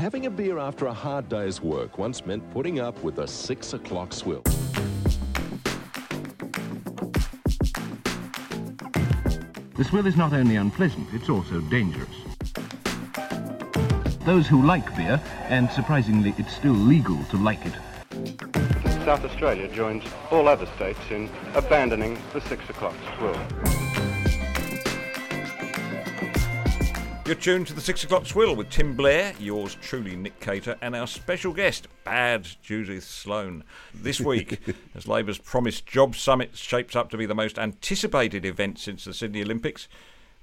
having a beer after a hard day's work once meant putting up with a six o'clock swill. The swill is not only unpleasant, it's also dangerous. Those who like beer, and surprisingly it's still legal to like it, South Australia joins all other states in abandoning the six o'clock swill. You're tuned to the six o'clock swill with Tim Blair, yours truly, Nick Cater, and our special guest, Bad Judith Sloan. This week, as Labour's promised job summit shapes up to be the most anticipated event since the Sydney Olympics,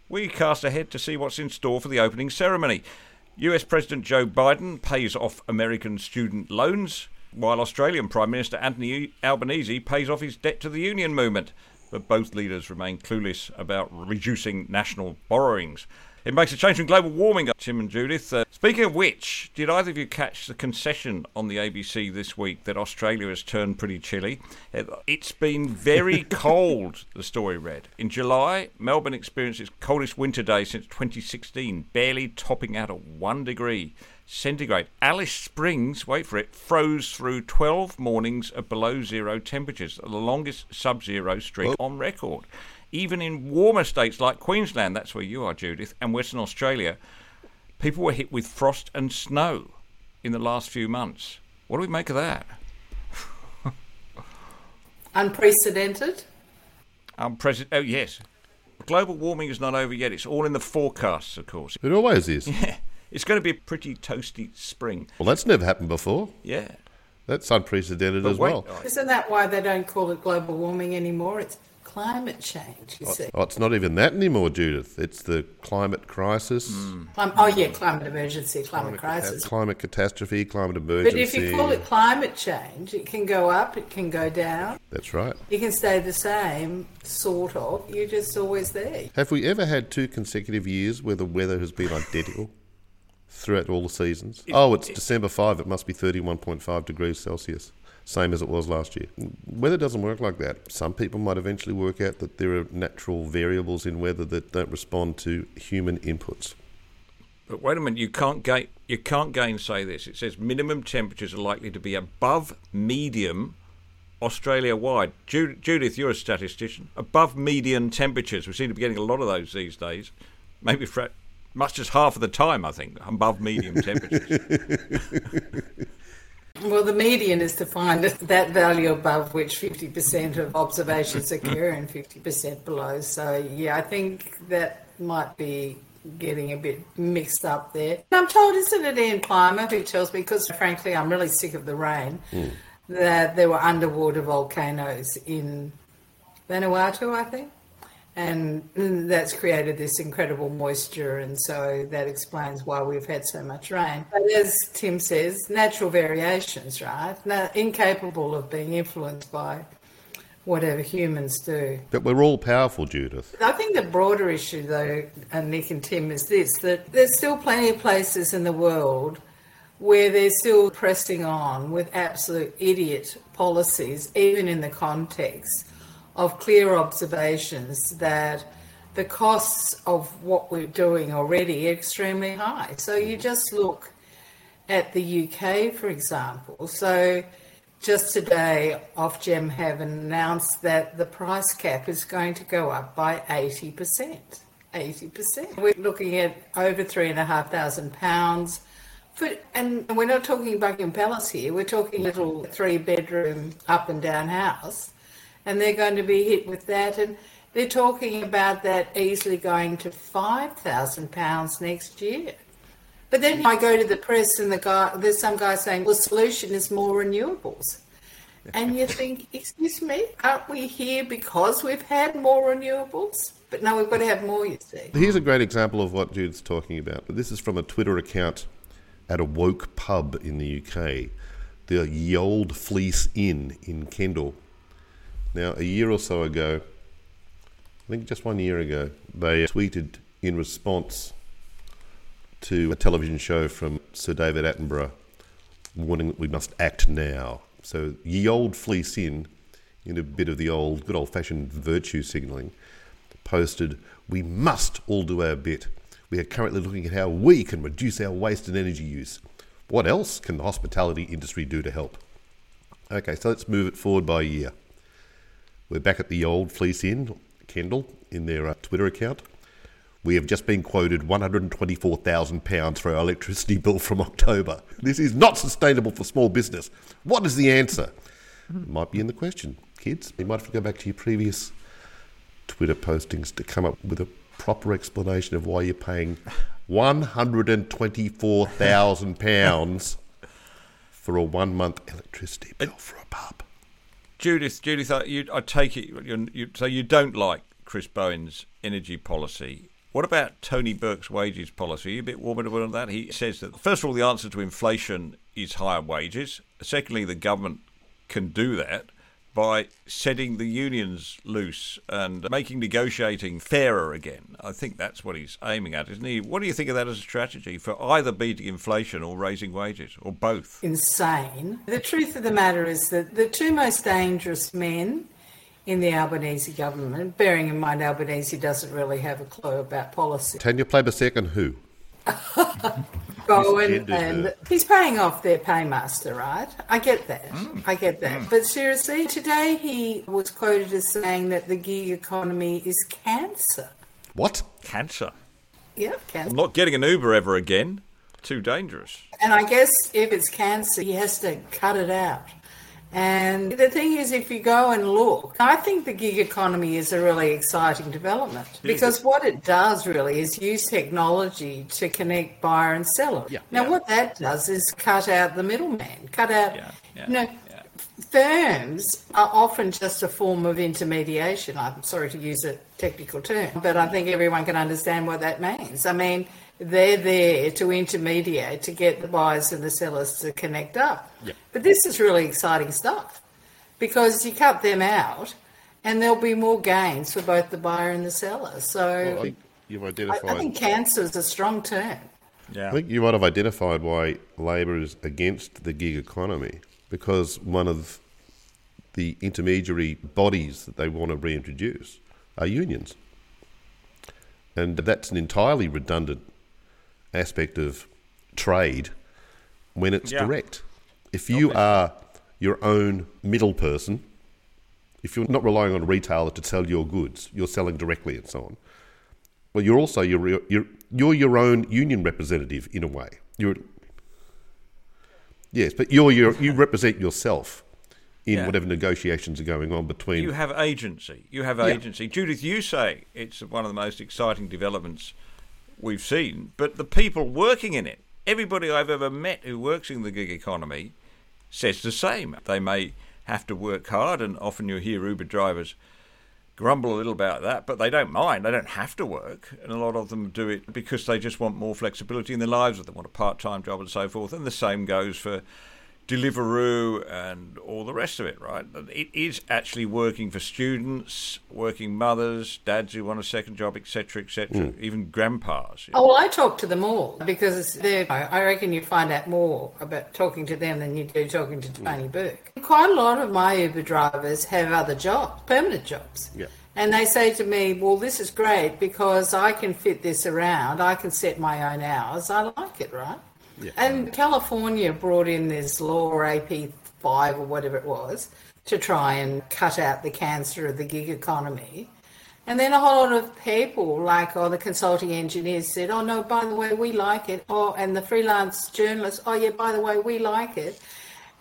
we cast ahead to see what's in store for the opening ceremony. US President Joe Biden pays off American student loans, while Australian Prime Minister Anthony Albanese pays off his debt to the union movement. But both leaders remain clueless about reducing national borrowings. It makes a change from global warming, Tim and Judith. Uh, speaking of which, did either of you catch the concession on the ABC this week that Australia has turned pretty chilly? It's been very cold, the story read. In July, Melbourne experienced its coldest winter day since 2016, barely topping out at one degree centigrade. Alice Springs, wait for it, froze through 12 mornings of below zero temperatures, the longest sub zero streak on record. Even in warmer states like Queensland, that's where you are, Judith, and Western Australia, people were hit with frost and snow in the last few months. What do we make of that? Unprecedented? Unprecedented. Oh, yes. Global warming is not over yet. It's all in the forecasts, of course. It always is. Yeah. It's going to be a pretty toasty spring. Well, that's never happened before. Yeah. That's unprecedented But as wait- well. Oh, Isn't that why they don't call it global warming anymore? It's climate change, you oh, see. Oh, it's not even that anymore, Judith. It's the climate crisis, hmm. Clim- oh, yeah, climate emergency, climate crisis. climate catastrophe, climate emergency. But if you call it climate change, it can go up, it can go down, That's right. You can stay the same, sort of. You're just always there. Have we ever had two consecutive years where the weather has been identical throughout all the seasons? oh, it's December 5. It must be 31.5 degrees Celsius, same as it was last year. Weather doesn't work like that. Some people might eventually work out that there are natural variables in weather that don't respond to human inputs. But wait a minute, you can't ga- you can't gainsay this. It says minimum temperatures are likely to be above medium Australia wide. Ju- Judith, you're a statistician. Above median temperatures. We seem to be getting a lot of those these days. Maybe for much as half of the time, I think, above medium temperatures. Well, the median is to find that value above which 50% of observations occur and 50% below. So, yeah, I think that might be getting a bit mixed up there. I'm told, isn't it Ian Plimer who tells me, because frankly I'm really sick of the rain, hmm. that there were underwater volcanoes in Vanuatu, I think. And that's created this incredible moisture, and so that explains why we've had so much rain. But as Tim says, natural variations, right? Now, incapable of being influenced by whatever humans do. But we're all powerful, Judith. I think the broader issue, though, and Nick and Tim, is this that there's still plenty of places in the world where they're still pressing on with absolute idiot policies, even in the context of clear observations that the costs of what we're doing already are extremely high. So you just look at the UK, for example. So just today, Ofgem have announced that the price cap is going to go up by 80%. 80%. We're looking at over three and a half thousand pounds. For, and we're not talking Buckingham Palace here, we're talking little three bedroom up and down house. And they're going to be hit with that. And they're talking about that easily going to £5,000 next year. But then I go to the press and the guy, there's some guy saying, well, the solution is more renewables. And you think, excuse me, aren't we here because we've had more renewables? But no, we've got to have more, you see. Here's a great example of what Jude's talking about. But this is from a Twitter account at a woke pub in the UK, the Ye Old Fleece Inn in Kendal. Now, a year or so ago, I think just one year ago, they tweeted in response to a television show from Sir David Attenborough warning that we must act now. So, Ye Old Fleece Inn, in a bit of the old, good old fashioned virtue signalling, posted, We must all do our bit. We are currently looking at how we can reduce our waste and energy use. What else can the hospitality industry do to help? Okay, so let's move it forward by a year. We're back at the old Fleece Inn, Kendal, in their uh, Twitter account. We have just been quoted £124,000 for our electricity bill from October. This is not sustainable for small business. What is the answer? Might be in the question, kids. You might have to go back to your previous Twitter postings to come up with a proper explanation of why you're paying £124,000 for a one month electricity bill for a pub. Judith, Judith, I, you, I take it. You, so you don't like Chris Bowen's energy policy. What about Tony Burke's wages policy? Are you a bit warmer to that? He says that first of all, the answer to inflation is higher wages. Secondly, the government can do that by setting the unions loose and making negotiating fairer again. I think that's what he's aiming at, isn't he? What do you think of that as a strategy for either beating inflation or raising wages, or both? Insane. The truth of the matter is that the two most dangerous men in the Albanese government, bearing in mind Albanese doesn't really have a clue about policy. Tanya Plibersek and who? Bowen and he's paying off their paymaster, right? I get that. Mm. I get that. Mm. But seriously, today he was quoted as saying that the gig economy is cancer. What? Cancer? Yeah, cancer. I'm not getting an Uber ever again. Too dangerous. And I guess if it's cancer, he has to cut it out. And the thing is, if you go and look, I think the gig economy is a really exciting development because what it does really is use technology to connect buyer and seller. Yeah. Now, yeah. what that does is cut out the middleman, cut out, yeah. Yeah. you know, firms are often just a form of intermediation. I'm sorry to use a technical term, but I think everyone can understand what that means. I mean, they're there to intermediate to get the buyers and the sellers to connect up. Yep. But this is really exciting stuff because you cut them out and there'll be more gains for both the buyer and the seller. So well, I think you've identified. I, I think cancer is a strong term. Yeah. I think you might have identified why Labor is against the gig economy because one of the intermediary bodies that they want to reintroduce are unions. And that's an entirely redundant aspect of trade when it's yeah. direct. If you are your own middle person, if you're not relying on a retailer to sell your goods, you're selling directly and so on. Well, you're also your you're, you're your own union representative in a way. You're yes, but you're your, you represent yourself in yeah. whatever negotiations are going on between. You have agency. You have agency. Yeah. Judith, you say it's one of the most exciting developments we've seen, but the people working in it, everybody I've ever met who works in the gig economy says the same. They may have to work hard, and often you hear Uber drivers grumble a little about that, but they don't mind. They don't have to work, and a lot of them do it because they just want more flexibility in their lives, or they want a part-time job and so forth. And the same goes for Deliveroo and all the rest of it, right? It is actually working for students, working mothers, dads who want a second job, etc., etc., mm. even grandpas. Oh, well, I talk to them all because they're, I reckon you find out more about talking to them than you do talking to Tony mm. Burke. Quite a lot of my Uber drivers have other jobs, permanent jobs. Yeah. And they say to me, well, this is great because I can fit this around. I can set my own hours. I like it, right? Yeah. And California brought in this law, AB5 or whatever it was, to try and cut out the cancer of the gig economy. And then a whole lot of people, like oh, the consulting engineers, said, "Oh no, by the way, we like it." Oh, and the freelance journalists, "Oh yeah, by the way, we like it."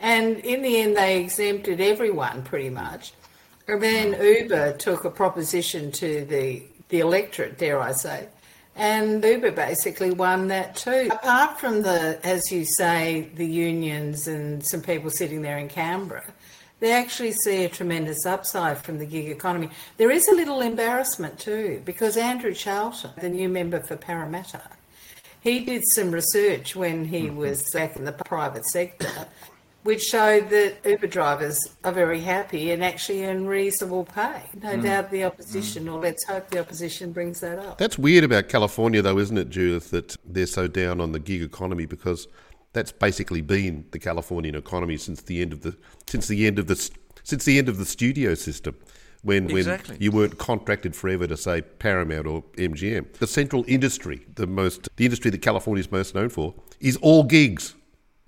And in the end, they exempted everyone pretty much. And then mm. Uber took a proposition to the the electorate, dare I say, and Uber basically won that too. Apart from the, as you say, the unions and some people sitting there in Canberra, they actually see a tremendous upside from the gig economy. There is a little embarrassment too, because Andrew Charlton, the new member for Parramatta, he did some research when he mm-hmm. was back in the private sector which show that Uber drivers are very happy and actually earn reasonable pay. No mm. doubt the opposition, mm. or let's hope the opposition brings that up. That's weird about California, though, isn't it, Judith, that they're so down on the gig economy because that's basically been the Californian economy since the end of the since the end of the since the end of the studio system. When, exactly. when you weren't contracted forever to say Paramount or MGM. The central industry, the most the industry that California is most known for, is all gigs.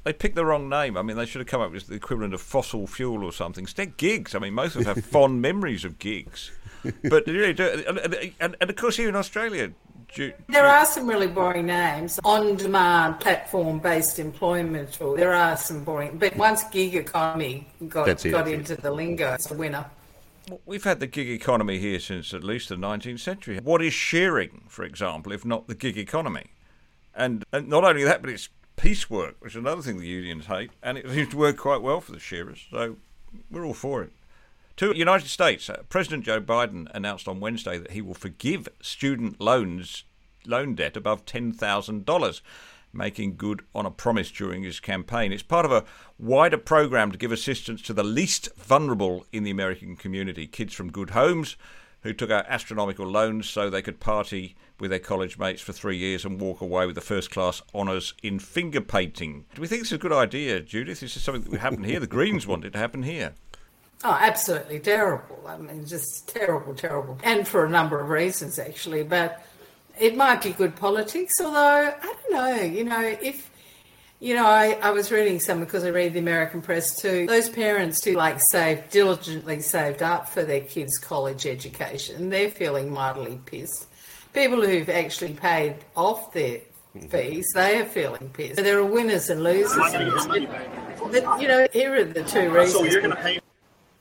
They picked the wrong name. I mean, they should have come up with the equivalent of fossil fuel or something. Instead, gigs. I mean, most of us have fond memories of gigs. But they really do. And, and, and of course, here in Australia, do, There are some really boring names. On demand, platform based employment, or there are some boring. But once gig economy got, it, got that's it. into the lingo, it's a winner. We've had the gig economy here since at least the 19th century. What is sharing, for example, if not the gig economy? And, and not only that, but it's piecework, which is another thing the unions hate, and it seems to work quite well for the shearers. So we're all for it. To United States, uh, President Joe Biden announced on Wednesday that he will forgive student loans loan debt above ten thousand dollars, making good on a promise during his campaign. It's part of a wider program to give assistance to the least vulnerable in the American community, kids from good homes who took out astronomical loans so they could party with their college mates for three years and walk away with the first class honours in finger painting. Do we think it's a good idea, Judith? Is This is something that would happen here. The Greens want it to happen here. Oh, absolutely terrible. I mean, just terrible, terrible. And for a number of reasons, actually. But it might be good politics, although I don't know. You know, if, you know, I, I was reading some because I read the American press too. Those parents who like saved, diligently saved up for their kids' college education, they're feeling mightily pissed. People who've actually paid off their mm-hmm. fees, they are feeling pissed. So There are winners and losers. Am I going to get my money back? But, you know, here are the two reasons So you're going to pay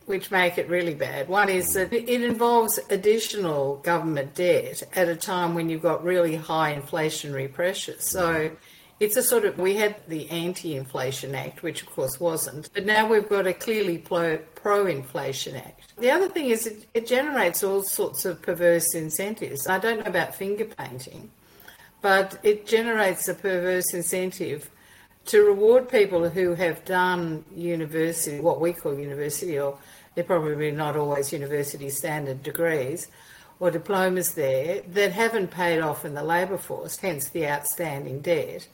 which make it really bad. One is that it involves additional government debt at a time when you've got really high inflationary pressures. So it's a sort of, we had the Anti Inflation Act, which of course wasn't, but now we've got a clearly pro inflation act. The other thing is it, it generates all sorts of perverse incentives. I don't know about finger painting, but it generates a perverse incentive to reward people who have done university, what we call university, or they're probably not always university standard degrees or diplomas there, that haven't paid off in the labour force, hence the outstanding debt,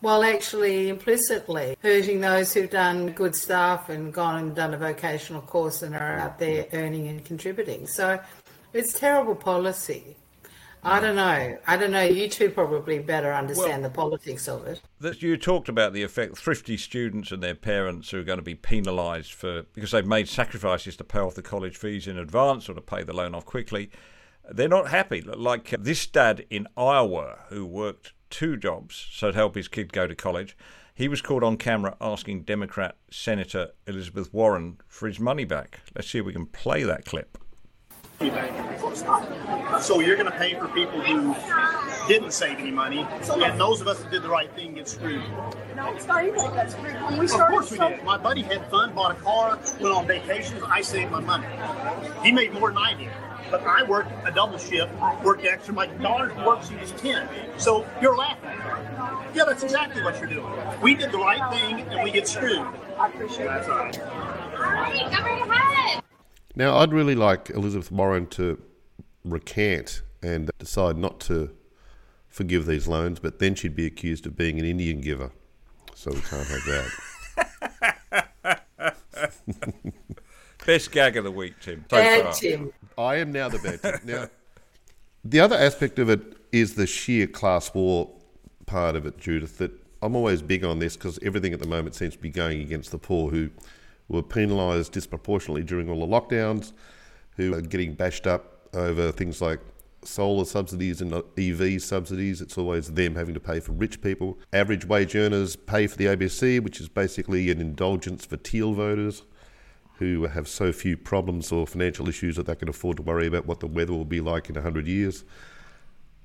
while actually implicitly hurting those who've done good stuff and gone and done a vocational course and are out there earning and contributing. So it's terrible policy. I don't know. I don't know. You two probably better understand the politics of it. that you talked about the effect thrifty students and their parents who are going to be penalised for because they've made sacrifices to pay off the college fees in advance or to pay the loan off quickly. They're not happy. Like this dad in Iowa who worked two jobs so to help his kid go to college. He was caught on camera asking Democrat Senator Elizabeth Warren for his money back. Let's see if we can play that clip. So you're going to pay for people who didn't save any money, and those of us that did the right thing get screwed. No, it's not even like that's rude. When we Of course we did. My buddy had fun, bought a car, went on vacations. I saved my money. He made more than I did. But I worked a double shift, worked extra. My daughter worked, she was 10. So you're laughing. Yeah, that's exactly what you're doing. We did the right thing, and we get screwed. I appreciate it. That's all right. Alright, go right ahead. Now, I'd really like Elizabeth Warren to recant and decide not to forgive these loans, but then she'd be accused of being an Indian giver. So we can't have that. Best gag of the week, Tim. So Bad. Tim. I am now the bad. Now, the other aspect of it is the sheer class war part of it, Judith. That I'm always big on this because everything at the moment seems to be going against the poor who were penalised disproportionately during all the lockdowns, who are getting bashed up over things like solar subsidies and EV subsidies. It's always them having to pay for rich people. Average wage earners pay for the ABC, which is basically an indulgence for teal voters who have so few problems or financial issues that they can afford to worry about what the weather will be like in 100 years.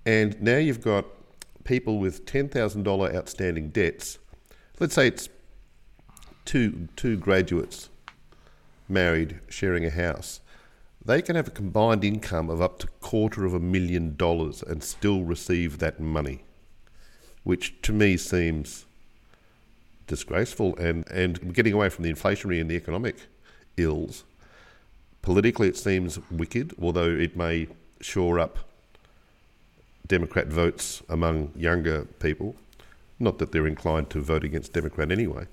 And now you've got people with $10,000 outstanding debts. Let's say it's two, two graduates married sharing a house. They can have a combined income of up to quarter of a million dollars and still receive that money, which to me seems disgraceful and, and getting away from the inflationary and the economic ills. Politically, it seems wicked, although it may shore up Democrat votes among younger people. Not that they're inclined to vote against Democrat anyway,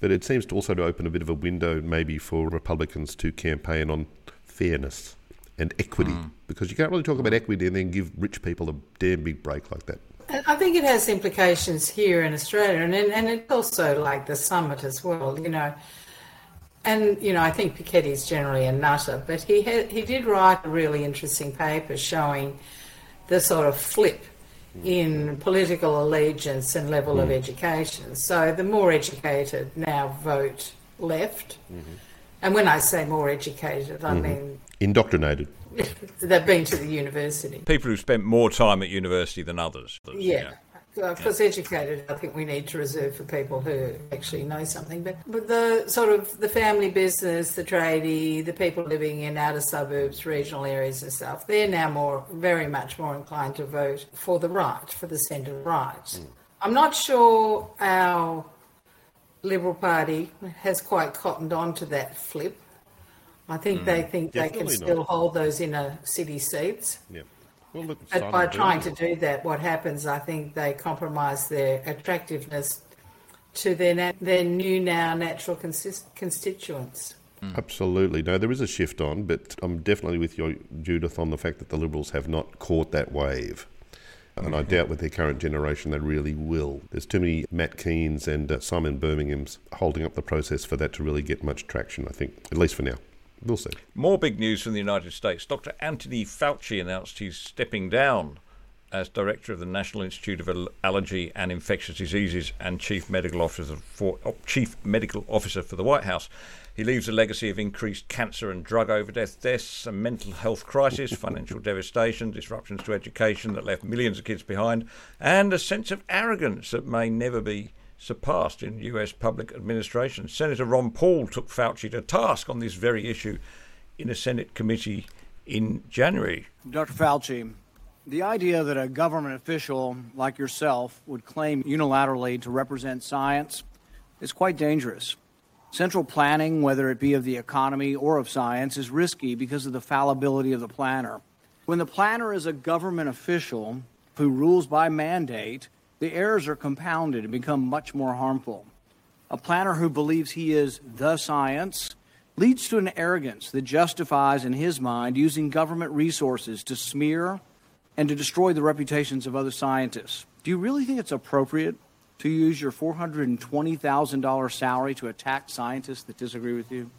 but it seems to also to open a bit of a window maybe for Republicans to campaign on fairness and equity, hmm. because you can't really talk about hmm. equity and then give rich people a damn big break like that. I think it has implications here in Australia, and and it's also like the summit as well. You know, and you know, I think Piketty's generally a nutter, but he had, he did write a really interesting paper showing the sort of flip in political allegiance and level of mm. education. So the more educated now vote left, mm-hmm. and when I say more educated, I mm-hmm. mean Indoctrinated. they've been to the university. People who spent more time at university than others. Yeah. Of Uh, course, educated, I think we need to reserve for people who actually know something. But, but the sort of the family business, the tradie, the people living in outer suburbs, regional areas and stuff, they're now more, very much more inclined to vote for the right, for the centre right. Hmm. I'm not sure our Liberal Party has quite cottoned on to that flip. I think hmm. they think they can Definitely not. still hold those inner city seats. Yeah. Well, look, But by trying to do that, what happens, I think they compromise their attractiveness to their, nat- their new now natural consist- constituents. Absolutely. No, there is a shift on, but I'm definitely with you, Judith, on the fact that the Liberals have not caught that wave. And I doubt with their current generation they really will. There's too many Matt Keans and uh, Simon Birmingham's holding up the process for that to really get much traction, I think, at least for now. We'll see. More big news from the United States. Dr. Anthony Fauci announced he's stepping down as director of the National Institute of Allergy and Infectious Diseases and chief medical officer for chief medical officer for the White House. He leaves a legacy of increased cancer and drug overdose deaths, a mental health crisis, financial devastation, disruptions to education that left millions of kids behind, and a sense of arrogance that may never be surpassed in US public administration. Senator Rand Paul took Fauci to task on this very issue in a Senate committee in January. Dr. Fauci, the idea that a government official like yourself would claim unilaterally to represent science is quite dangerous. Central planning, whether it be of the economy or of science, is risky because of the fallibility of the planner. When the planner is a government official who rules by mandate, the errors are compounded and become much more harmful. A planner who believes he is the science leads to an arrogance that justifies, in his mind, using government resources to smear and to destroy the reputations of other scientists. Do you really think it's appropriate to use your $420,000 salary to attack scientists that disagree with you?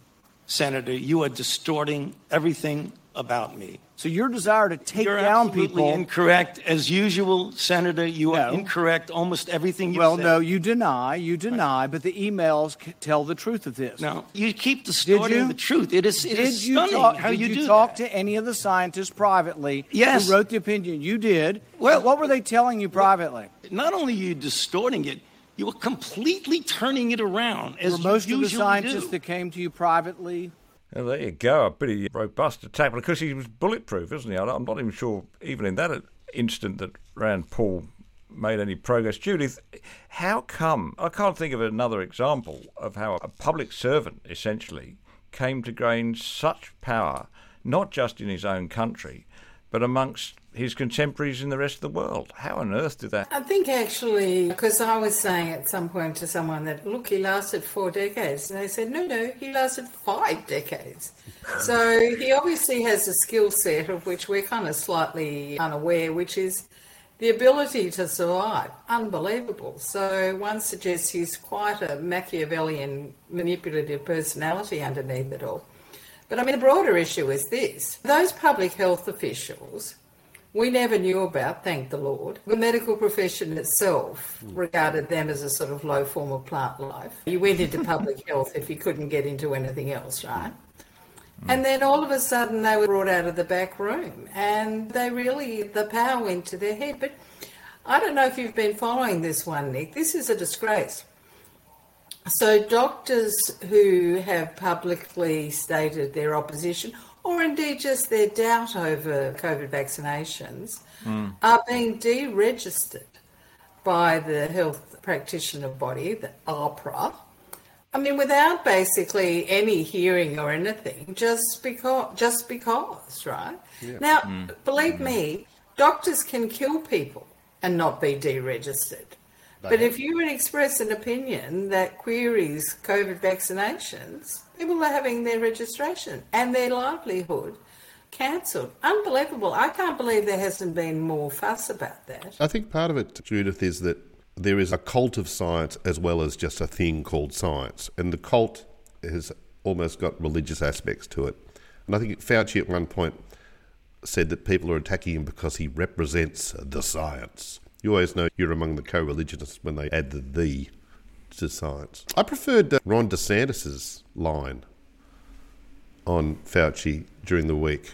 Senator, you are distorting everything about me. So your desire to take You're down people. incorrect. As usual, Senator, you are incorrect almost everything you well, said. no, you deny, you deny, but the emails c- tell the truth of this. No, you keep distorting you? the truth. It is, it did is you stunning talk, how did you, you, talk that. to any of the scientists privately Yes. who wrote the opinion? You did. Well- what were they telling you privately? Not only are you distorting it, you are completely turning it around, as Were most of the scientists do. that came to you privately Well, there you go, a pretty robust attack because he was bulletproof, isn't he? I'm not even sure, even in that instant, that Rand Paul made any progress. Judith, how come? I can't think of another example of how a public servant essentially came to gain such power, not just in his own country, but amongst his contemporaries in the rest of the world. How on earth did that? I think actually, because I was saying at some point to someone that, look, he lasted four decades. And they said, no, no, he lasted five decades. so he obviously has a skill set of which we're kind of slightly unaware, which is the ability to survive. Unbelievable. So one suggests he's quite a Machiavellian, manipulative personality underneath it all. But I mean, the broader issue is this those public health officials we never knew about, thank the Lord. The medical profession itself regarded them as a sort of low form of plant life. You went into public health if you couldn't get into anything else, right? And then all of a sudden they were brought out of the back room and they really, the power went to their head. But I don't know if you've been following this one, Nick. This is a disgrace. So, doctors who have publicly stated their opposition, or indeed just their doubt over COVID vaccinations, hmm. are being deregistered by the health practitioner body, the AHPRA. I mean, without basically any hearing or anything, just because, just because, right? Now, hmm. believe hmm. me, doctors can kill people and not be deregistered. But if you would express an opinion that queries COVID vaccinations, people are having their registration and their livelihood cancelled. Unbelievable. I can't believe there hasn't been more fuss about that. I think part of it, Judith, is that there is a cult of science as well as just a thing called science. And the cult has almost got religious aspects to it. And I think Fauci at one point said that people are attacking him because he represents the science. You always know you're among the co religionists when they add the the to science. I preferred uh, Ron DeSantis' line on Fauci during the week.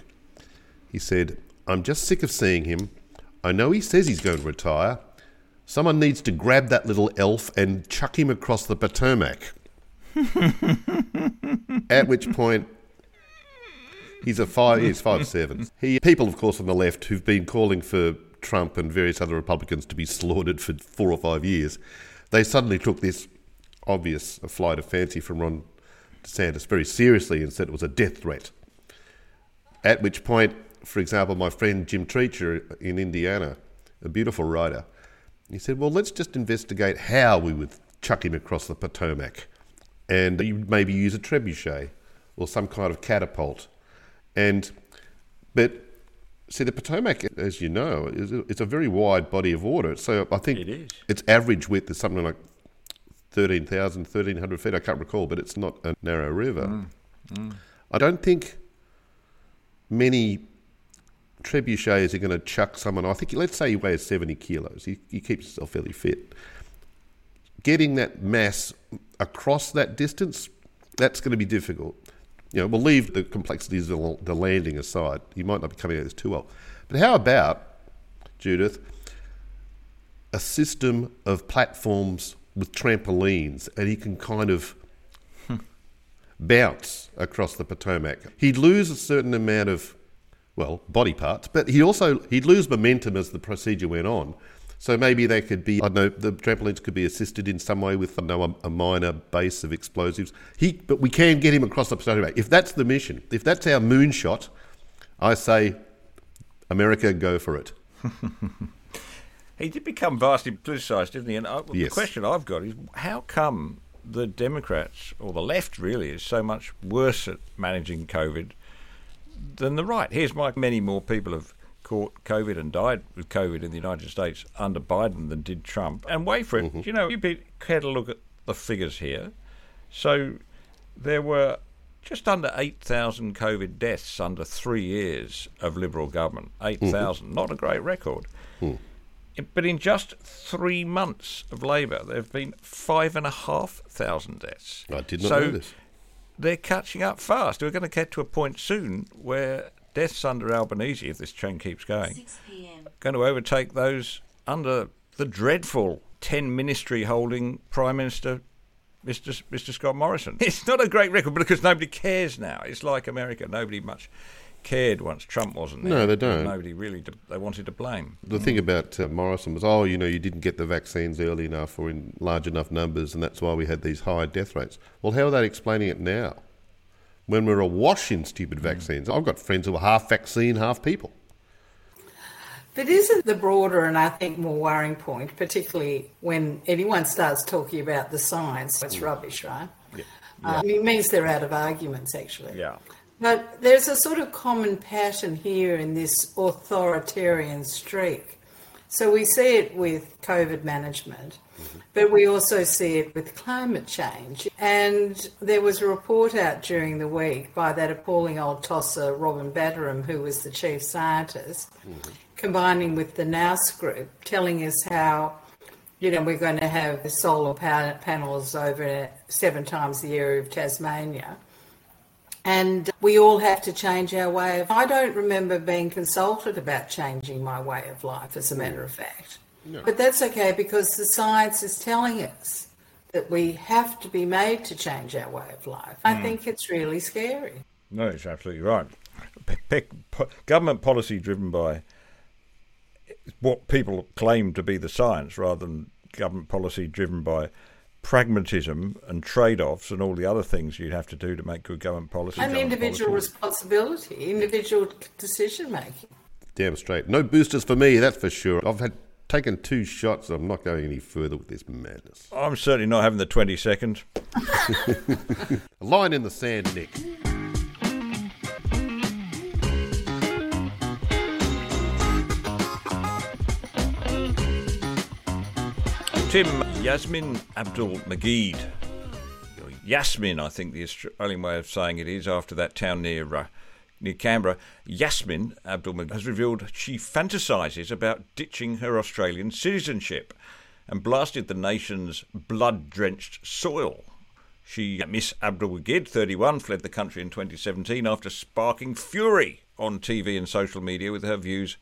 He said, I'm just sick of seeing him. I know he says he's going to retire. Someone needs to grab that little elf and chuck him across the Potomac. At which point, he's a five. He's five seven. He people, of course, on the left who've been calling for Trump and various other Republicans to be slaughtered for four or five years, they suddenly took this obvious flight of fancy from Ron DeSantis very seriously and said it was a death threat. At which point, for example, my friend Jim Treacher in Indiana, a beautiful writer, he said, "Well, let's just investigate how we would chuck him across the Potomac." and maybe use a trebuchet or some kind of catapult. And but see, the Potomac, as you know, is it's a very wide body of water. So I think It is. its average width is something like 13,000, 1,300 feet. I can't recall, but it's not a narrow river. Mm, mm. I don't think many trebuchets are going to chuck someone. I think, let's say he weighs 70 kilos. He, he keeps himself fairly fit. Getting that mass across that distance, that's going to be difficult. You know, we'll leave the complexities of the landing aside. You might not be coming at this too well. But how about, Judith, a system of platforms with trampolines and he can kind of hmm. bounce across the Potomac. He'd lose a certain amount of, well, body parts, but he also he'd lose momentum as the procedure went on. So maybe they could be, I don't know, the trampolines could be assisted in some way with, I know, a, a minor base of explosives. He, but we can get him across the Potomac. If that's the mission, if that's our moonshot, I say, America, go for it. He did become vastly politicised, didn't he? And uh, I, the Yes. question I've got is how come the Democrats, or the left really, is so much worse at managing COVID than the right? Here's my many more people have caught COVID and died with COVID in the United States under Biden than did Trump. And wait for it, mm-hmm. you know, you be care to look at the figures here. So there were just under 8,000 COVID deaths under three years of Liberal government. Mm-hmm. 8,000, not a great record. Mm. But in just three months of Labour, there have been five and a half thousand deaths. I did not so know this. They're catching up fast. We're going to get to a point soon where deaths under Albanese, if this trend keeps going, going to overtake those under the dreadful 10 ministry holding Prime Minister Mr. S- Mr. Scott Morrison. It's not a great record because nobody cares now. It's like America. Nobody much cared once Trump wasn't there. No, they don't. Nobody really, de- they wanted to blame. The thing about uh, Morrison was, oh, you know, you didn't get the vaccines early enough or in large enough numbers, and that's why we had these high death rates. Well, how are they explaining it now? When we're awash in stupid vaccines. I've got friends who are half vaccine, half people. But isn't the broader and I think more worrying point, particularly when anyone starts talking about the science, it's rubbish, right? Um, it means they're out of arguments, actually. Yeah. But there's a sort of common pattern here in this authoritarian streak. So we see it with COVID management, but we also see it with climate change. And there was a report out during the week by that appalling old tosser, Robin Batterham, who was the chief scientist, combining with the Nous group, telling us how you know, we're going to have solar pa- panels over seven times the area of Tasmania. And we all have to change our way of. I don't remember being consulted about changing my way of life, as a matter of fact. But that's okay because the science is telling us that we have to be made to change our way of life. I hmm. think it's really scary. No, it's absolutely right. Pe- pe- po- government policy driven by what people claim to be the science rather than government policy driven by pragmatism and trade offs and all the other things you'd have to do to make good government policy. And government individual policy. responsibility, individual decision making. Damn straight. No boosters for me, that's for sure. I've had taken two shots. I'm not going any further with this madness. I'm certainly not having the 20 seconds. A line in the sand, Nick. Tim Yasmin Abdul Mageed. Yassmin, I think the Australian way of saying it is, after that town near uh, near Canberra. Yasmin Abdul Magid has revealed she fantasises about ditching her Australian citizenship and blasted the nation's blood drenched soil. She, Miss Abdel-Magied, 31, fled the country in 2017 after sparking fury on TV and social media with her views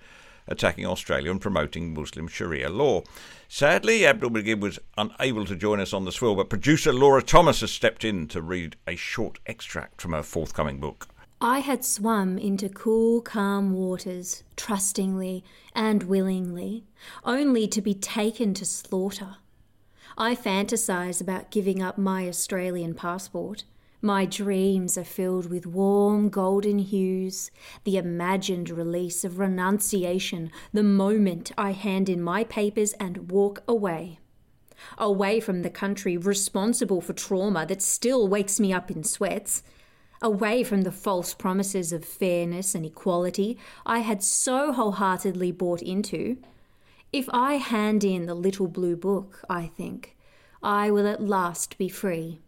attacking Australia and promoting Muslim Sharia law. Sadly, Abdel-Magied was unable to join us on the swill, but producer Laura Thomas has stepped in to read a short extract from her forthcoming book. I had swum into cool, calm waters, trustingly and willingly, only to be taken to slaughter. I fantasize about giving up my Australian passport. My dreams are filled with warm golden hues, the imagined release of renunciation the moment I hand in my papers and walk away. Away from the country responsible for trauma that still wakes me up in sweats. Away from the false promises of fairness and equality I had so wholeheartedly bought into. If I hand in the little blue book, I think, I will at last be free.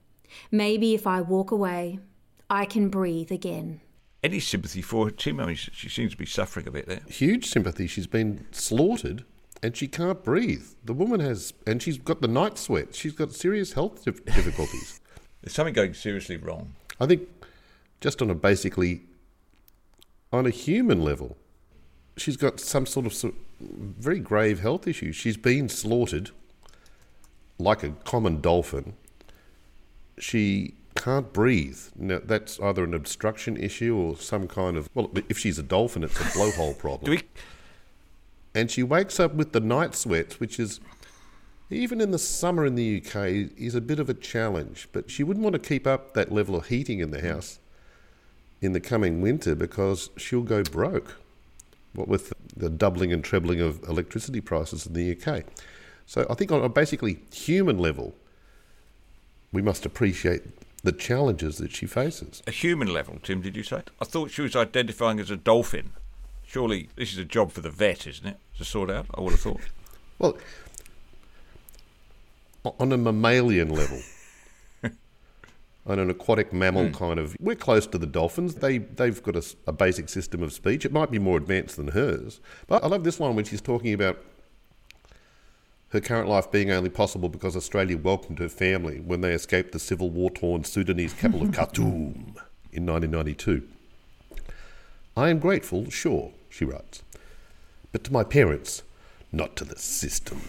Maybe if I walk away, I can breathe again. Any sympathy for her, Tim? I mean, she seems to be suffering a bit there. Huge sympathy. She's been slaughtered and she can't breathe. The woman has, and she's got the night sweat. She's got serious health difficulties. There's something going seriously wrong. I think just on a basically, on a human level, she's got some sort of very grave health issues. She's been slaughtered like a common dolphin. She can't breathe. Now, that's either an obstruction issue or some kind of. Well, if she's a dolphin, it's a blowhole problem. we... And she wakes up with the night sweats, which is, even in the summer in the UK, is a bit of a challenge. But she wouldn't want to keep up that level of heating in the house in the coming winter because she'll go broke. What with the doubling and trebling of electricity prices in the UK. So I think on a basically human level, we must appreciate the challenges that she faces. A human level, Tim, did you say? I thought she was identifying as a dolphin. Surely this is a job for the vet, isn't it? To sort out, I would have thought. well, on a mammalian level, on an aquatic mammal mm. kind of, we're close to the dolphins. They they've got a, a, basic system of speech. It might be more advanced than hers, but I love this one when she's talking about her current life being only possible because Australia welcomed her family when they escaped the civil war torn Sudanese capital of Khartoum in 1992. I am grateful, sure, she writes, but to my parents, not to the system.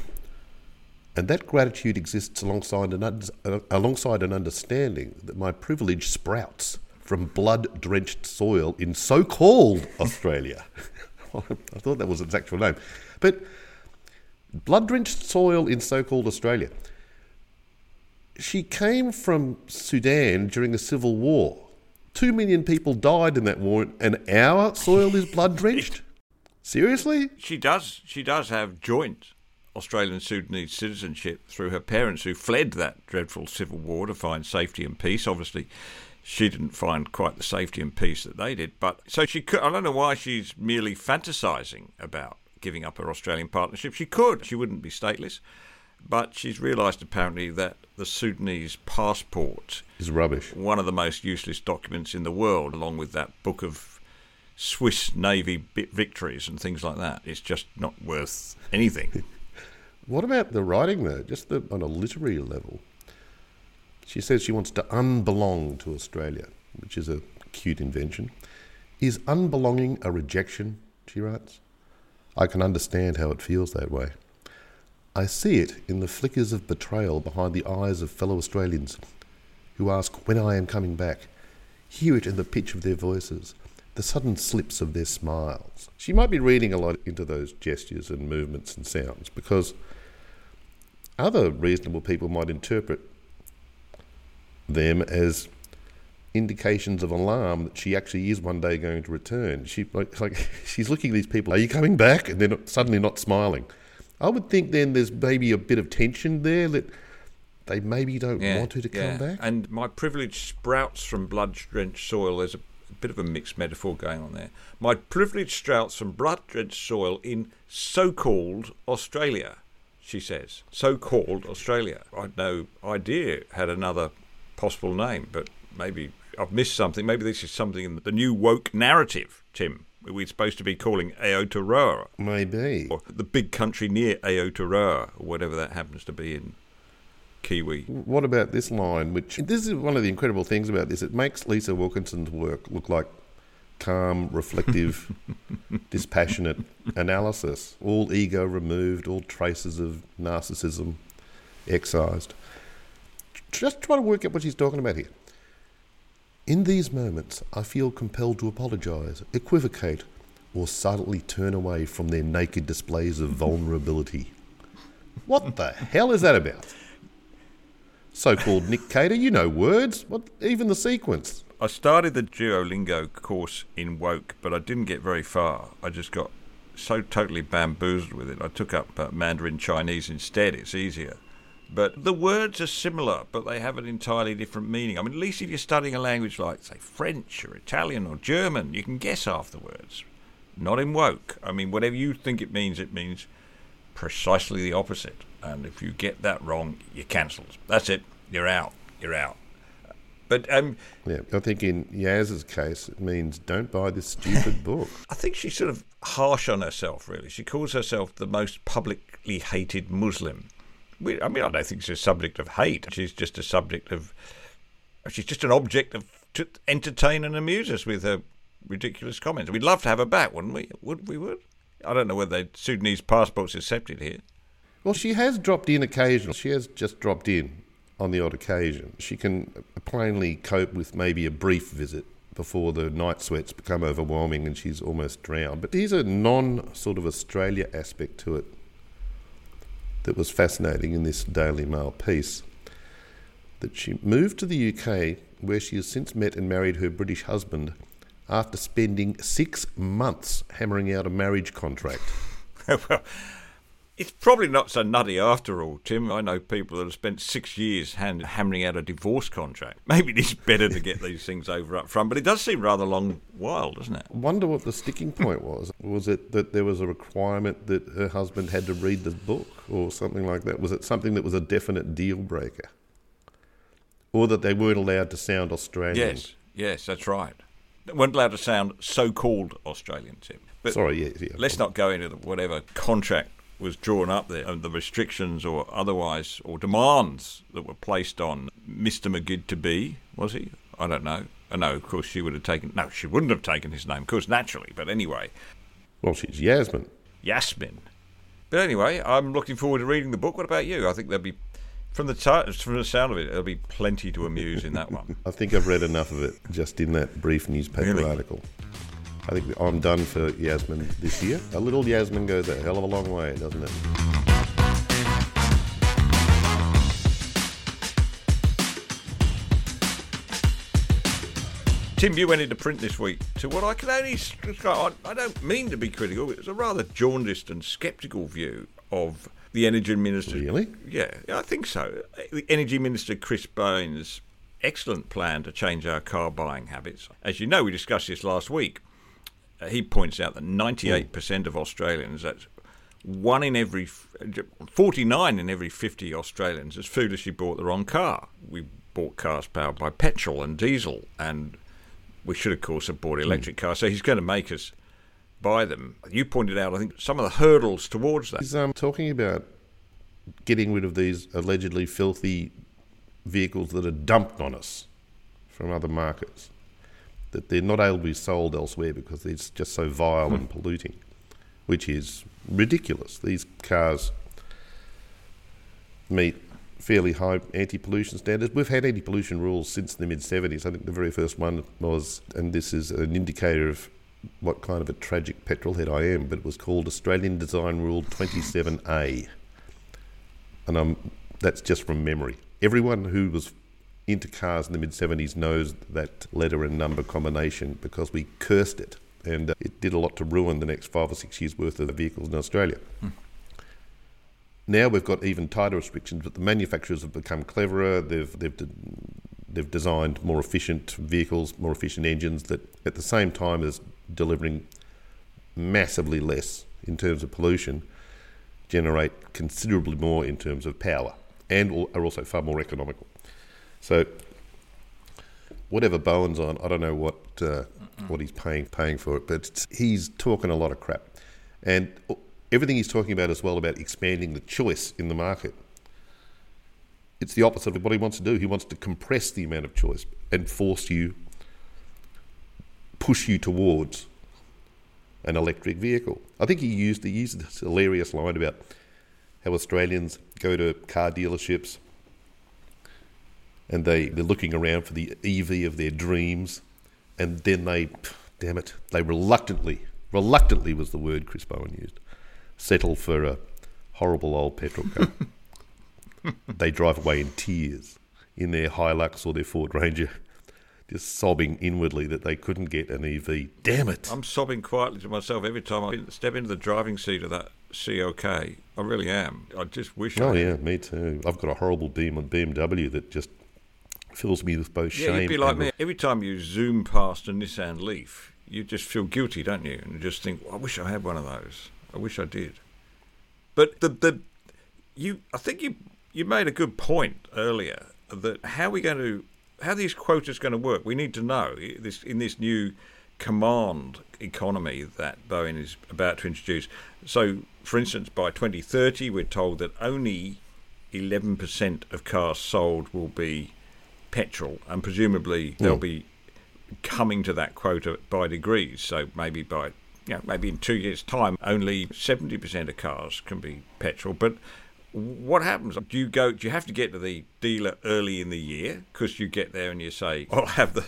And that gratitude exists alongside an, uh, alongside an understanding that my privilege sprouts from blood drenched soil in so called Australia. I thought that was its actual name. But blood drenched soil in so called Australia. She came from Sudan during the Civil War. Two million people died in that war, and our soil is blood drenched? Seriously? She does. She does have joint Australian Sudanese citizenship through her parents who fled that dreadful civil war to find safety and peace. Obviously, she didn't find quite the safety and peace that they did. But so she could. I don't know why she's merely fantasizing about giving up her Australian partnership. She could, she wouldn't be stateless. But she's realised apparently that the Sudanese passport is rubbish. One of the most useless documents in the world, along with that book of Swiss Navy victories and things like that. It's just not worth anything. what about the writing, though? Just the, on a literary level. She says she wants to unbelong to Australia, which is a cute invention. Is unbelonging a rejection? She writes. I can understand how it feels that way. I see it in the flickers of betrayal behind the eyes of fellow Australians who ask when I am coming back, hear it in the pitch of their voices, the sudden slips of their smiles. She might be reading a lot into those gestures and movements and sounds because other reasonable people might interpret them as indications of alarm that she actually is one day going to return. She like, like she's looking at these people. Are you coming back? And they're suddenly not smiling. I would think then there's maybe a bit of tension there that they maybe don't yeah, want her to yeah. come back. And my privilege sprouts from blood-drenched soil. There's a, a bit of a mixed metaphor going on there. My privilege sprouts from blood-drenched soil in so-called Australia. She says. So called Australia. I'd no idea had another possible name, but maybe I've missed something. Maybe this is something in the new woke narrative, Tim. We're supposed to be calling Aotearoa. Maybe. Or the big country near Aotearoa, or whatever that happens to be in Kiwi. What about this line? Which this is one of the incredible things about this. It makes Lisa Wilkinson's work look like calm, reflective, dispassionate analysis. All ego removed, all traces of narcissism excised. Just try to work out what she's talking about here. In these moments, I feel compelled to apologise, equivocate, or subtly turn away from their naked displays of vulnerability. What the hell is that about? So called Nick Cater, you know words. What even the sequence? I started the Duolingo course in Woke, but I didn't get very far. I just got so totally bamboozled with it. I took up uh, Mandarin Chinese instead. It's easier. But the words are similar, but they have an entirely different meaning. I mean, at least if you're studying a language like, say, French or Italian or German, you can guess words. Not in woke. I mean, whatever you think it means, it means precisely the opposite. And if you get that wrong, you're cancelled. That's it. You're out. You're out. But um, yeah, I think in Yaz's case, it means don't buy this stupid book. I think she's sort of harsh on herself. Really, she calls herself the most publicly hated Muslim. I mean, I don't think she's a subject of hate. She's just a subject of. She's just an object of to entertain and amuse us with her ridiculous comments. We'd love to have her back, wouldn't we? Would we? Would. I don't know whether Sudanese passports accepted here. Well, she has dropped in occasionally. She has just dropped in on the odd occasion. She can plainly cope with maybe a brief visit before the night sweats become overwhelming and she's almost drowned. But there's a non sort of Australia aspect to it that was fascinating in this Daily Mail piece. That she moved to the UK, where she has since met and married her British husband after spending six months hammering out a marriage contract. well, it's probably not so nutty after all, Tim. I know people that have spent six years hand, hammering out a divorce contract. Maybe it is better to get these things over up front, but it does seem rather long while, doesn't it? I wonder what the sticking point was. Was it that there was a requirement that her husband had to read the book or something like that? Was it something that was a definite deal breaker? Or that they weren't allowed to sound Australian? Yes, yes, that's right. They weren't allowed to sound so called Australian, Tim. But Sorry, yes, yeah. Let's not go into the, whatever contract was drawn up there, and the restrictions or otherwise, or demands that were placed on Mr. Magid to be, was he? I don't know. Uh, I know, of course, she would have taken, no, she wouldn't have taken his name, of course, naturally, but anyway. Well, she's Yassmin. Yassmin. But anyway, I'm looking forward to reading the book. What about you? I think there'll be, from the, t- from the sound of it, there'll be plenty to amuse in that one. I think I've read enough of it just in that brief newspaper Really? article. I think I'm done for Yassmin this year. A little Yassmin goes a hell of a long way, doesn't it? Tim, you went into print this week to what I can only. I I don't mean to be critical. It's a rather jaundiced and sceptical view of the Energy Minister. Really? Yeah, I think so. The Energy Minister Chris Bowen's excellent plan to change our car buying habits. As you know, we discussed this last week. Uh, he points out that 98% of Australians, that's one in every, 49 in every 50 Australians, has foolishly bought the wrong car. We bought cars powered by petrol and diesel, and we should, of course, have bought electric cars. So he's going to make us buy them. You pointed out, I think, some of the hurdles towards that. He's um, talking about getting rid of these allegedly filthy vehicles that are dumped on us from other markets. That they're not able to be sold elsewhere because it's just so vile and polluting, which is ridiculous. These cars meet fairly high anti-pollution standards. We've had anti-pollution rules since the mid-70s. I think the very first one was, and this is an indicator of what kind of a tragic petrolhead I am, but it was called Australian Design Rule 27A. And um, that's just from memory. Everyone who was into cars in the mid 70s knows that letter and number combination because we cursed it and uh, it did a lot to ruin the next five or six years worth of vehicles in Australia. Now we've got even tighter restrictions, but the manufacturers have become cleverer. They've they've de- they've designed more efficient vehicles, more efficient engines that, at the same time as delivering massively less in terms of pollution, generate considerably more in terms of power and are also far more economical. So, whatever Bowen's on, I don't know what uh, what he's paying paying for it, but he's talking a lot of crap, and everything he's talking about as well about expanding the choice in the market. It's the opposite of what he wants to do. He wants to compress the amount of choice and force you, push you towards an electric vehicle. I think he used he used this hilarious line about how Australians go to car dealerships and they, they're looking around for the EV of their dreams, and then they, damn it, they reluctantly, reluctantly was the word Chris Bowen used, settle for a horrible old petrol car. they drive away in tears in their Hilux or their Ford Ranger, just sobbing inwardly that they couldn't get an EV. Damn it! I'm sobbing quietly to myself every time I step into the driving seat of that COK. I really am. I just wish. Oh I yeah, me too. I've got a horrible beam on BMW that just fills me with both Yeah, shame. you'd be like and me. Every time you zoom past a Nissan Leaf, you just feel guilty, don't you? And you just think, I wish I had one of those. I wish I did. But the the you, I think you you made a good point earlier that how are we going to how these quotas going to work? We need to know this in this new command economy that Bowen is about to introduce. So, for instance, by 2030, we're told that only 11% of cars sold will be petrol, and presumably they'll Mm. be coming to that quota by degrees. So maybe by you know, maybe in two years' time, only 70% of cars can be petrol. But what happens? Do you go? Do you have to get to the dealer early in the year because you get there and you say, "I'll have the,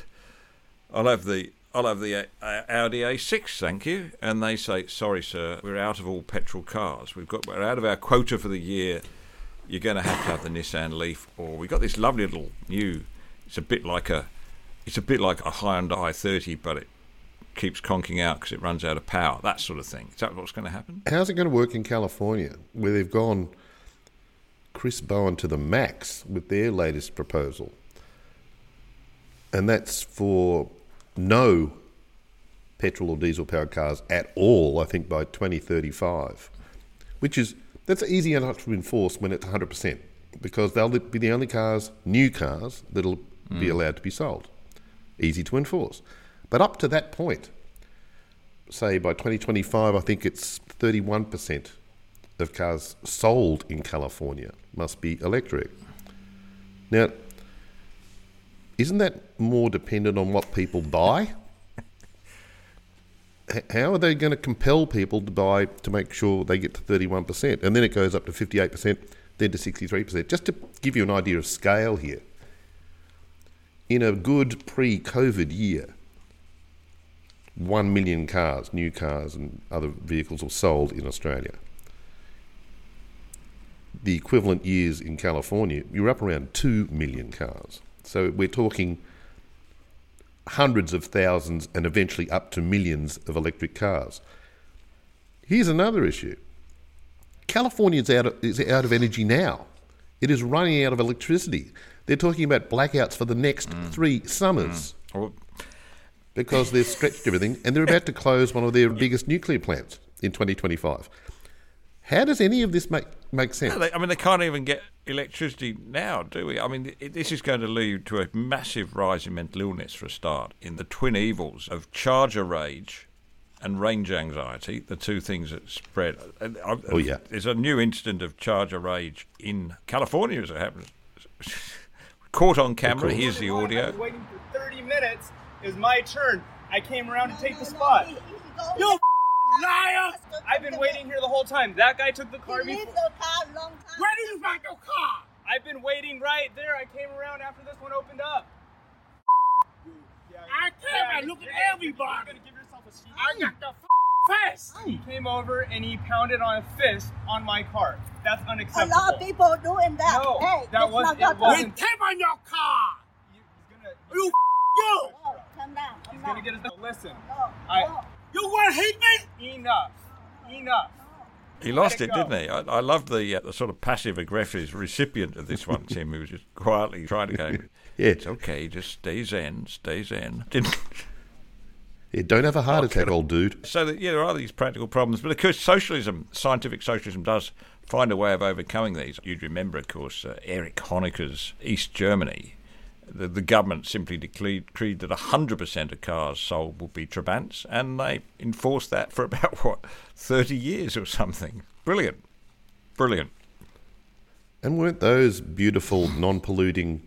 I'll have the." I'll have the uh, Audi A6, thank you. And they say, "Sorry, sir, we're out of all petrol cars. We've got we're out of our quota for the year. You're going to have to have the Nissan Leaf, or we've got this lovely little new. It's a bit like a, it's a bit like a Hyundai i30, but it keeps conking out because it runs out of power. That sort of thing. Is that what's going to happen? How's it going to work in California, where they've gone Chris Bowen to the max with their latest proposal? And that's for no petrol or diesel powered cars at all, I think, by 2035, which is that's easy enough to enforce when it's 100%, because they'll be the only cars, new cars, that'll be Mm. allowed to be sold. Easy to enforce. But up to that point, say by 2025, I think it's 31% of cars sold in California must be electric. Now, isn't that more dependent on what people buy? How are they going to compel people to buy to make sure they get to 31%? And then it goes up to 58%, then to 63%. Just to give you an idea of scale here, in a good pre COVID year, 1 million cars, new cars, and other vehicles were sold in Australia. The equivalent years in California, you're up around 2 million cars. So we're talking hundreds of thousands and eventually up to millions of electric cars. Here's another issue California is out of, is out of energy now. It is running out of electricity. They're talking about blackouts for the next mm. three summers mm. because they've stretched everything and they're about to close one of their biggest nuclear plants in 2025. How does any of this make, make sense? No, they, I mean, they can't even get electricity now, do we? I mean, it, this is going to lead to a massive rise in mental illness for a start, in the twin evils of charger rage and range anxiety, the two things that spread. And Oh, yeah. There's a new incident of charger rage in California, as it happens. Caught on camera. course. Here's the I audio. was waiting for 30 minutes. It was my turn. I came around to take the spot. You liar! I've been waiting here the whole time. That guy took the car before. Where did you find your car? I've been waiting right there. I came around after this one opened up. I came and look at everybody. You're gonna give yourself a. I got the f- fist. He came over and he pounded on a fist on my car. That's unacceptable. A lot of people doing that. No, hey, that it's was not it your wasn't. turn. Came on your car. You, you, Oh, calm down. He's gonna get his. Listen, No, I. no. You want to hate me? Enough. Enough. He lost it, it go. didn't he? I, I loved the, uh, the sort of passive aggressive recipient of this one, Tim, who was just quietly trying to go, Yeah. it's okay, just stay zen, stay zen. Didn't. Yeah, don't have a heart attack, old dude. So that yeah, there are these practical problems, but of course, socialism, scientific socialism, does find a way of overcoming these. You'd remember, of course, uh, Erich Honecker's East Germany. The, the government simply decreed, decreed that 100% of cars sold would be Trabants, and they enforced that for about, what, 30 years or something. Brilliant. Brilliant. And weren't those beautiful, non polluting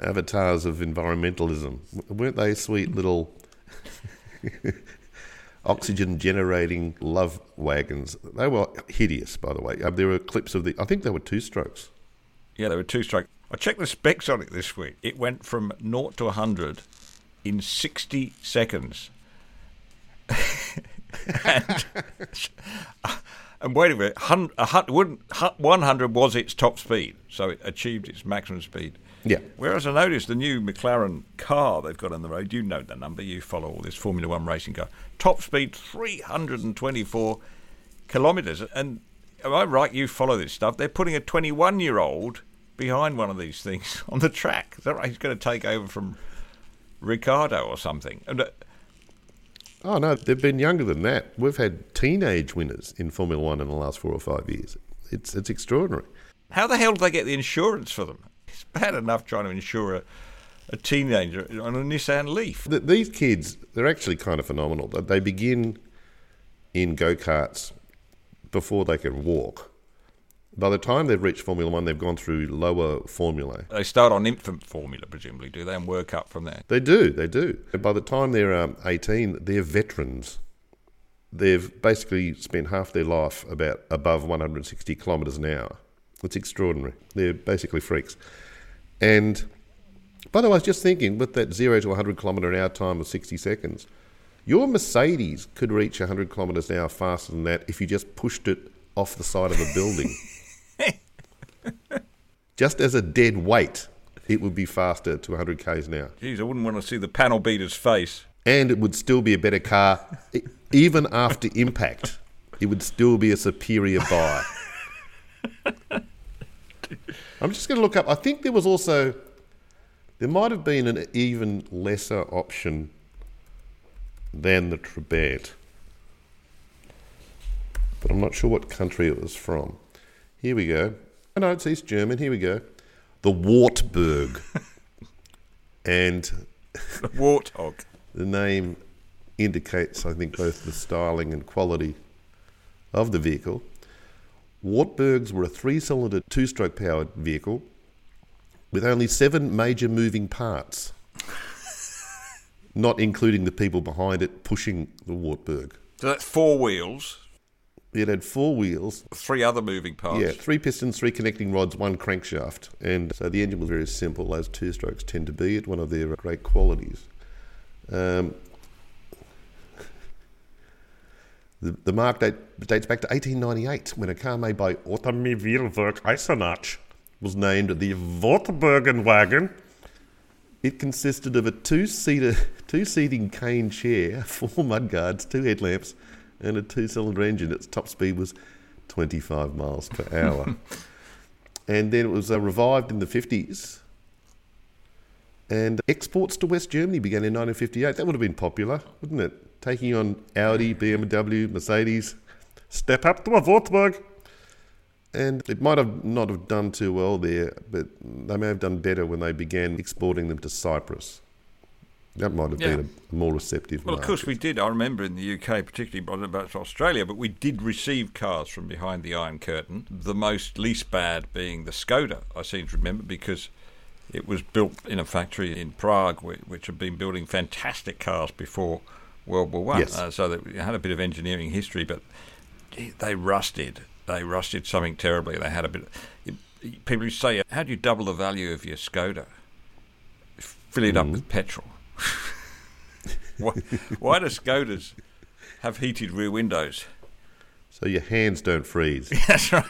avatars of environmentalism? Weren't they sweet little oxygen generating love wagons? They were hideous, by the way. Um, there were clips of the, I think they were two strokes. Yeah, they were two stroke. I checked the specs on it this week. It went from 0 to 100 in 60 seconds. and, and wait a minute, hun- a hun- wouldn't- hu- 100 was its top speed, so it achieved its maximum speed. Yeah. Whereas I noticed the new McLaren car they've got on the road, you know the number, you follow all this Formula One racing car, top speed 324 kilometres. And am I right? You follow this stuff. They're putting a 21 year old behind one of these things on the track. Is that right? He's going to take over from Ricciardo or something. And, uh, Oh, no, they've been younger than that. We've had teenage winners in Formula One in the last four or five years. It's, it's extraordinary. how the hell do they get the insurance for them? It's bad enough trying to insure a, a teenager on a Nissan Leaf. Th- These kids, they're actually kind of phenomenal. They- begin in go karts before they can walk. By the time they've reached Formula One, they've gone through lower formulae. They start on infant formula, presumably, do they, and work up from there? They do, they do. By the time they're um, 18, they're veterans. They've basically spent half their life about above 160 kilometres an hour. It's extraordinary. They're basically freaks. And by the way, I was just thinking with that 0 to 100 kilometre an hour time of 60 seconds, your Mercedes could reach 100 kilometres an hour faster than that if you just pushed it off the side of a building. just as a dead weight, it would be faster to 100 k's an hour. Geez, I wouldn't want to see the panel beater's face. and it would still be a better car, even after impact. It would still be a superior buy. I'm just going to look up. I think there was also there might have been an even lesser option than the Trabant, but I'm not sure what country it was from. Here we go. Oh, no, it's East German. Here we go. The Wartburg, and The warthog. the name indicates, I think, both the styling and quality of the vehicle. Wartburgs were a three cylinder, two stroke powered vehicle with only seven major moving parts, not including the people behind it pushing the Wartburg. So that's four wheels, It had four wheels, three other moving parts. yeah, three pistons, three connecting rods, one crankshaft. And so the engine was very simple, as two strokes tend to be. It's one of their great qualities. Um, the, the mark date dates back to 1898 when a car made by Automobilwerk Eisenach was named the Wartburgen wagon. It consisted of a two-seater, two-seating cane chair, four mudguards, two headlamps, and a two-cylinder engine. Its top speed was 25 miles per hour. and then it was uh, revived in the 50s. And exports to West Germany began in 1958. That would have been popular, wouldn't it? Taking on Audi, BMW, Mercedes. Step up to a Wartburg. And it might have not have done too well there, but they may have done better when they began exporting them to Cyprus. That might have Yeah. been a more receptive Well, of course we did. I remember in the UK, particularly but about Australia, but we did receive cars from behind the Iron Curtain. The most least bad being the Skoda, I seem to remember, because it was built in a factory in Prague, which, had been building fantastic cars before World War One. Yes. Uh, so that it had a bit of engineering history, but they rusted. They rusted something terribly. They had a bit. It, people say, "How do you double the value of your Skoda? Fill it up with petrol." why, why do Skodas have heated rear windows? So your hands don't freeze That's right.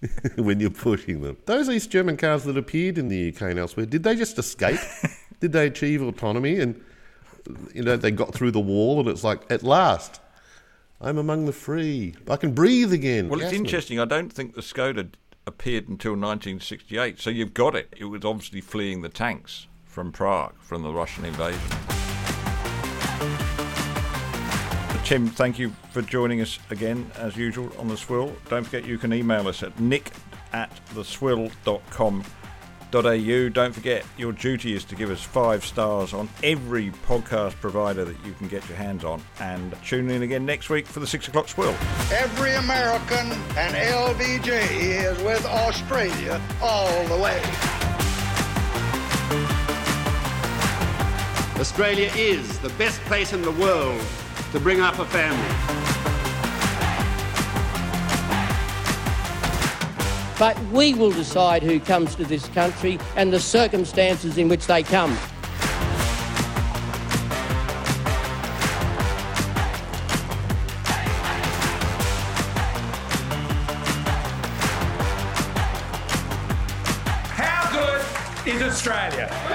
when you're pushing them. Those East German cars that appeared in the UK and elsewhere, did they just escape? did they achieve autonomy and you know they got through the wall and it's like at last I'm among the free. I can breathe again. Well, it's interesting. I don't think the Skoda appeared until 1968, so you've got it. It was obviously fleeing the tanks from Prague, from the Russian invasion. Tim, thank you for joining us again, as usual, on The Swill. Don't forget you can email us at nick at theswill.com.au. Don't forget your duty is to give us five stars on every podcast provider that you can get your hands on. And tune in again next week for the six o'clock Swill. Every American and LBJ is with Australia all the way. Australia is the best place in the world to bring up a family. But we will decide who comes to this country and the circumstances in which they come. How good is Australia?